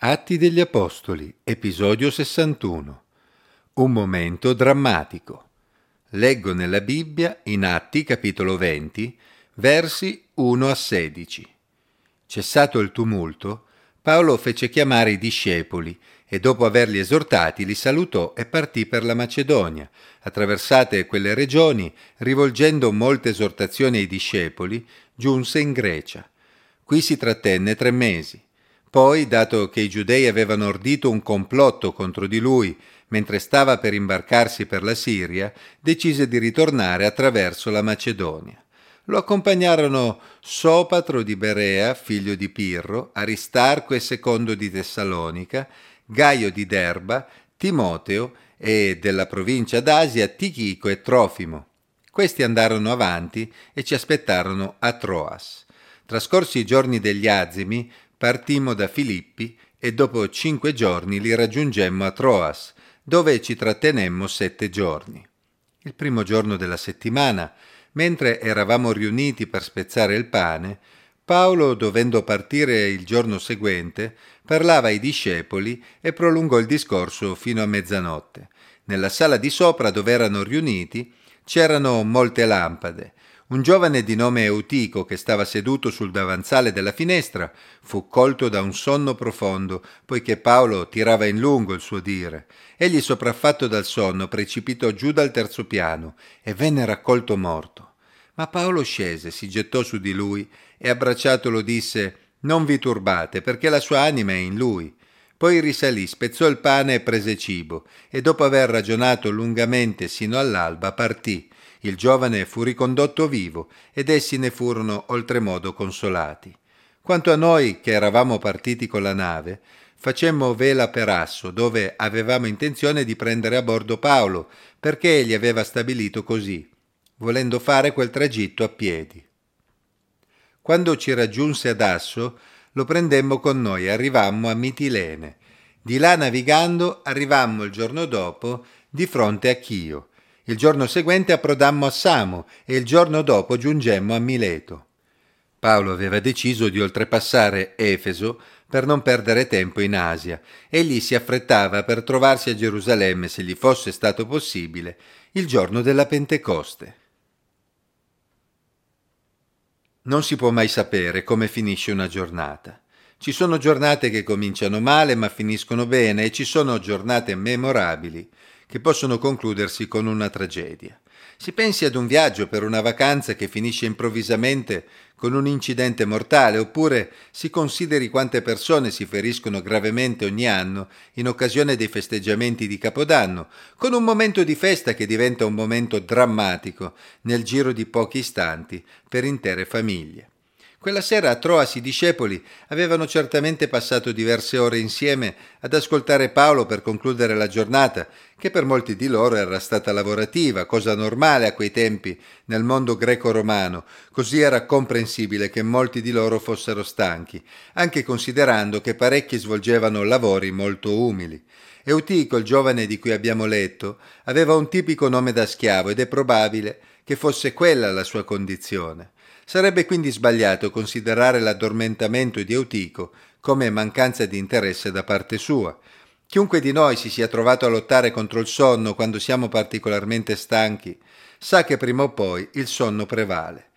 Atti degli Apostoli, episodio 61. Un momento drammatico. Leggo nella Bibbia, in Atti capitolo 20, versi 1 a 16. Cessato il tumulto, Paolo fece chiamare i discepoli e dopo averli esortati li salutò e partì per la Macedonia. Attraversate quelle regioni, rivolgendo molte esortazioni ai discepoli, giunse in Grecia. Qui si trattenne tre mesi poi, dato che i giudei avevano ordito un complotto contro di lui mentre stava per imbarcarsi per la Siria, decise di ritornare attraverso la Macedonia. Lo accompagnarono Sopatro di Berea, figlio di Pirro, Aristarco e Secondo di Tessalonica, Gaio di Derba, Timoteo e della provincia d'Asia Tichico e Trofimo. Questi andarono avanti e ci aspettarono a Troas. Trascorsi i giorni degli azimi, Partimmo da Filippi e dopo cinque giorni li raggiungemmo a Troas, dove ci trattenemmo sette giorni. Il primo giorno della settimana, mentre eravamo riuniti per spezzare il pane, Paolo, dovendo partire il giorno seguente, parlava ai discepoli e prolungò il discorso fino a mezzanotte. Nella sala di sopra dove erano riuniti c'erano molte lampade un giovane di nome Eutico, che stava seduto sul davanzale della finestra, fu colto da un sonno profondo, poiché Paolo tirava in lungo il suo dire. Egli, sopraffatto dal sonno, precipitò giù dal terzo piano e venne raccolto morto. Ma Paolo scese, si gettò su di lui e abbracciatolo disse Non vi turbate, perché la sua anima è in lui. Poi risalì, spezzò il pane e prese cibo, e dopo aver ragionato lungamente sino all'alba partì il giovane fu ricondotto vivo ed essi ne furono oltremodo consolati. Quanto a noi, che eravamo partiti con la nave, facemmo vela per Asso, dove avevamo intenzione di prendere a bordo Paolo, perché egli aveva stabilito così, volendo fare quel tragitto a piedi. Quando ci raggiunse ad Asso, lo prendemmo con noi e arrivammo a Mitilene. Di là navigando arrivammo il giorno dopo di fronte a Chio il giorno seguente approdammo a Samo e il giorno dopo giungemmo a Mileto. Paolo aveva deciso di oltrepassare Efeso per non perdere tempo in Asia. Egli si affrettava per trovarsi a Gerusalemme, se gli fosse stato possibile, il giorno della Pentecoste. Non si può mai sapere come finisce una giornata. Ci sono giornate che cominciano male ma finiscono bene e ci sono giornate memorabili che possono concludersi con una tragedia. Si pensi ad un viaggio per una vacanza che finisce improvvisamente con un incidente mortale, oppure si consideri quante persone si feriscono gravemente ogni anno in occasione dei festeggiamenti di Capodanno, con un momento di festa che diventa un momento drammatico nel giro di pochi istanti per intere famiglie. Quella sera a Troas i discepoli avevano certamente passato diverse ore insieme ad ascoltare Paolo per concludere la giornata, che per molti di loro era stata lavorativa, cosa normale a quei tempi nel mondo greco-romano, così era comprensibile che molti di loro fossero stanchi, anche considerando che parecchi svolgevano lavori molto umili. Eutico, il giovane di cui abbiamo letto, aveva un tipico nome da schiavo ed è probabile che fosse quella la sua condizione. Sarebbe quindi sbagliato considerare l'addormentamento di Eutico come mancanza di interesse da parte sua. Chiunque di noi si sia trovato a lottare contro il sonno quando siamo particolarmente stanchi, sa che prima o poi il sonno prevale.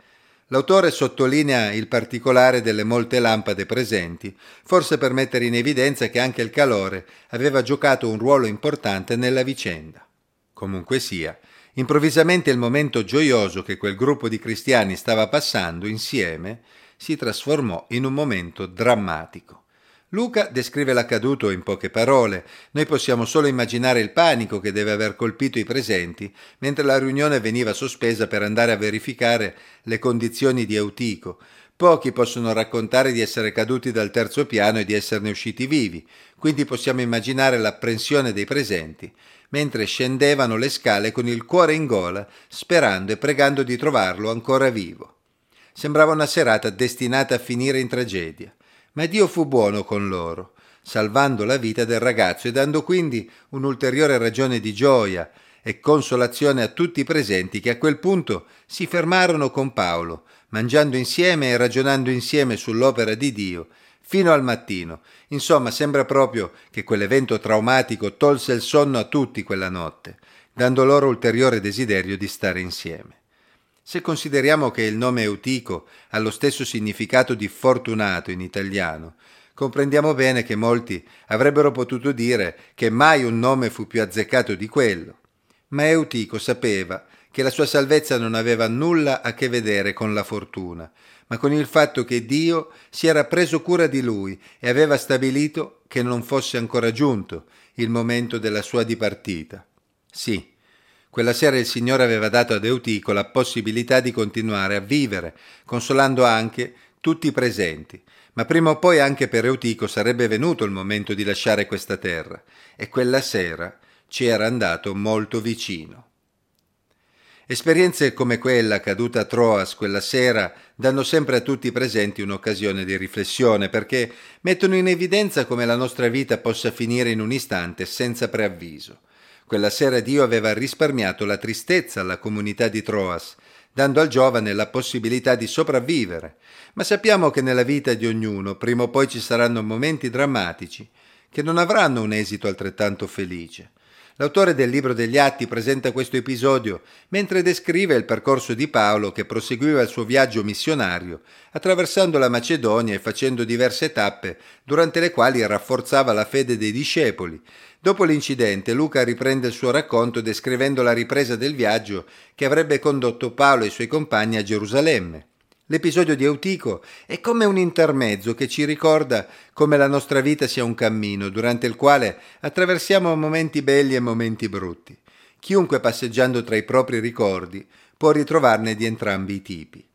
L'autore sottolinea il particolare delle molte lampade presenti, forse per mettere in evidenza che anche il calore aveva giocato un ruolo importante nella vicenda. Comunque sia, Improvvisamente il momento gioioso che quel gruppo di cristiani stava passando insieme si trasformò in un momento drammatico. Luca descrive l'accaduto in poche parole. Noi possiamo solo immaginare il panico che deve aver colpito i presenti mentre la riunione veniva sospesa per andare a verificare le condizioni di Eutico. Pochi possono raccontare di essere caduti dal terzo piano e di esserne usciti vivi, quindi possiamo immaginare l'apprensione dei presenti mentre scendevano le scale con il cuore in gola, sperando e pregando di trovarlo ancora vivo. Sembrava una serata destinata a finire in tragedia, ma Dio fu buono con loro, salvando la vita del ragazzo e dando quindi un'ulteriore ragione di gioia e consolazione a tutti i presenti che a quel punto si fermarono con Paolo, mangiando insieme e ragionando insieme sull'opera di Dio, fino al mattino. Insomma, sembra proprio che quell'evento traumatico tolse il sonno a tutti quella notte, dando loro ulteriore desiderio di stare insieme. Se consideriamo che il nome Eutico ha lo stesso significato di fortunato in italiano, comprendiamo bene che molti avrebbero potuto dire che mai un nome fu più azzeccato di quello. Ma Eutico sapeva che la sua salvezza non aveva nulla a che vedere con la fortuna, ma con il fatto che Dio si era preso cura di lui e aveva stabilito che non fosse ancora giunto il momento della sua dipartita. Sì, quella sera il Signore aveva dato ad Eutico la possibilità di continuare a vivere, consolando anche tutti i presenti, ma prima o poi anche per Eutico sarebbe venuto il momento di lasciare questa terra, e quella sera ci era andato molto vicino. Esperienze come quella accaduta a Troas quella sera danno sempre a tutti i presenti un'occasione di riflessione perché mettono in evidenza come la nostra vita possa finire in un istante senza preavviso. Quella sera Dio aveva risparmiato la tristezza alla comunità di Troas, dando al giovane la possibilità di sopravvivere. Ma sappiamo che nella vita di ognuno prima o poi ci saranno momenti drammatici che non avranno un esito altrettanto felice. L'autore del libro degli Atti presenta questo episodio mentre descrive il percorso di Paolo che proseguiva il suo viaggio missionario, attraversando la Macedonia e facendo diverse tappe, durante le quali rafforzava la fede dei discepoli. Dopo l'incidente, Luca riprende il suo racconto descrivendo la ripresa del viaggio che avrebbe condotto Paolo e i suoi compagni a Gerusalemme. L'episodio di Eutico è come un intermezzo che ci ricorda come la nostra vita sia un cammino durante il quale attraversiamo momenti belli e momenti brutti. Chiunque passeggiando tra i propri ricordi può ritrovarne di entrambi i tipi.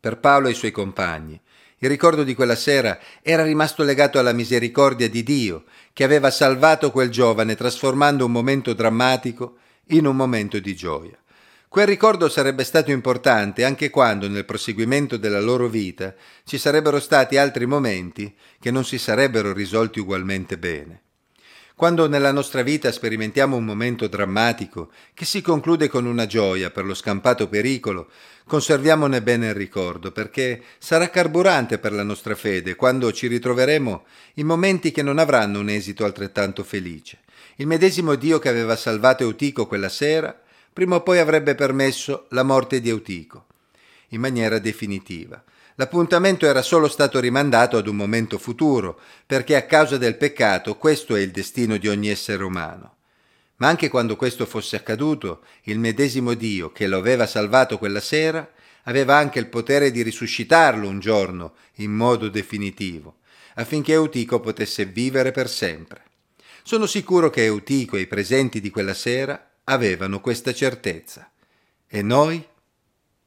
Per Paolo e i suoi compagni, il ricordo di quella sera era rimasto legato alla misericordia di Dio, che aveva salvato quel giovane trasformando un momento drammatico in un momento di gioia. Quel ricordo sarebbe stato importante anche quando nel proseguimento della loro vita ci sarebbero stati altri momenti che non si sarebbero risolti ugualmente bene. Quando nella nostra vita sperimentiamo un momento drammatico che si conclude con una gioia per lo scampato pericolo, conserviamone bene il ricordo perché sarà carburante per la nostra fede quando ci ritroveremo in momenti che non avranno un esito altrettanto felice. Il medesimo Dio che aveva salvato Eutico quella sera prima o poi avrebbe permesso la morte di Eutico, in maniera definitiva. L'appuntamento era solo stato rimandato ad un momento futuro, perché a causa del peccato questo è il destino di ogni essere umano. Ma anche quando questo fosse accaduto, il medesimo Dio che lo aveva salvato quella sera aveva anche il potere di risuscitarlo un giorno in modo definitivo, affinché Eutico potesse vivere per sempre. Sono sicuro che Eutico e i presenti di quella sera avevano questa certezza. E noi?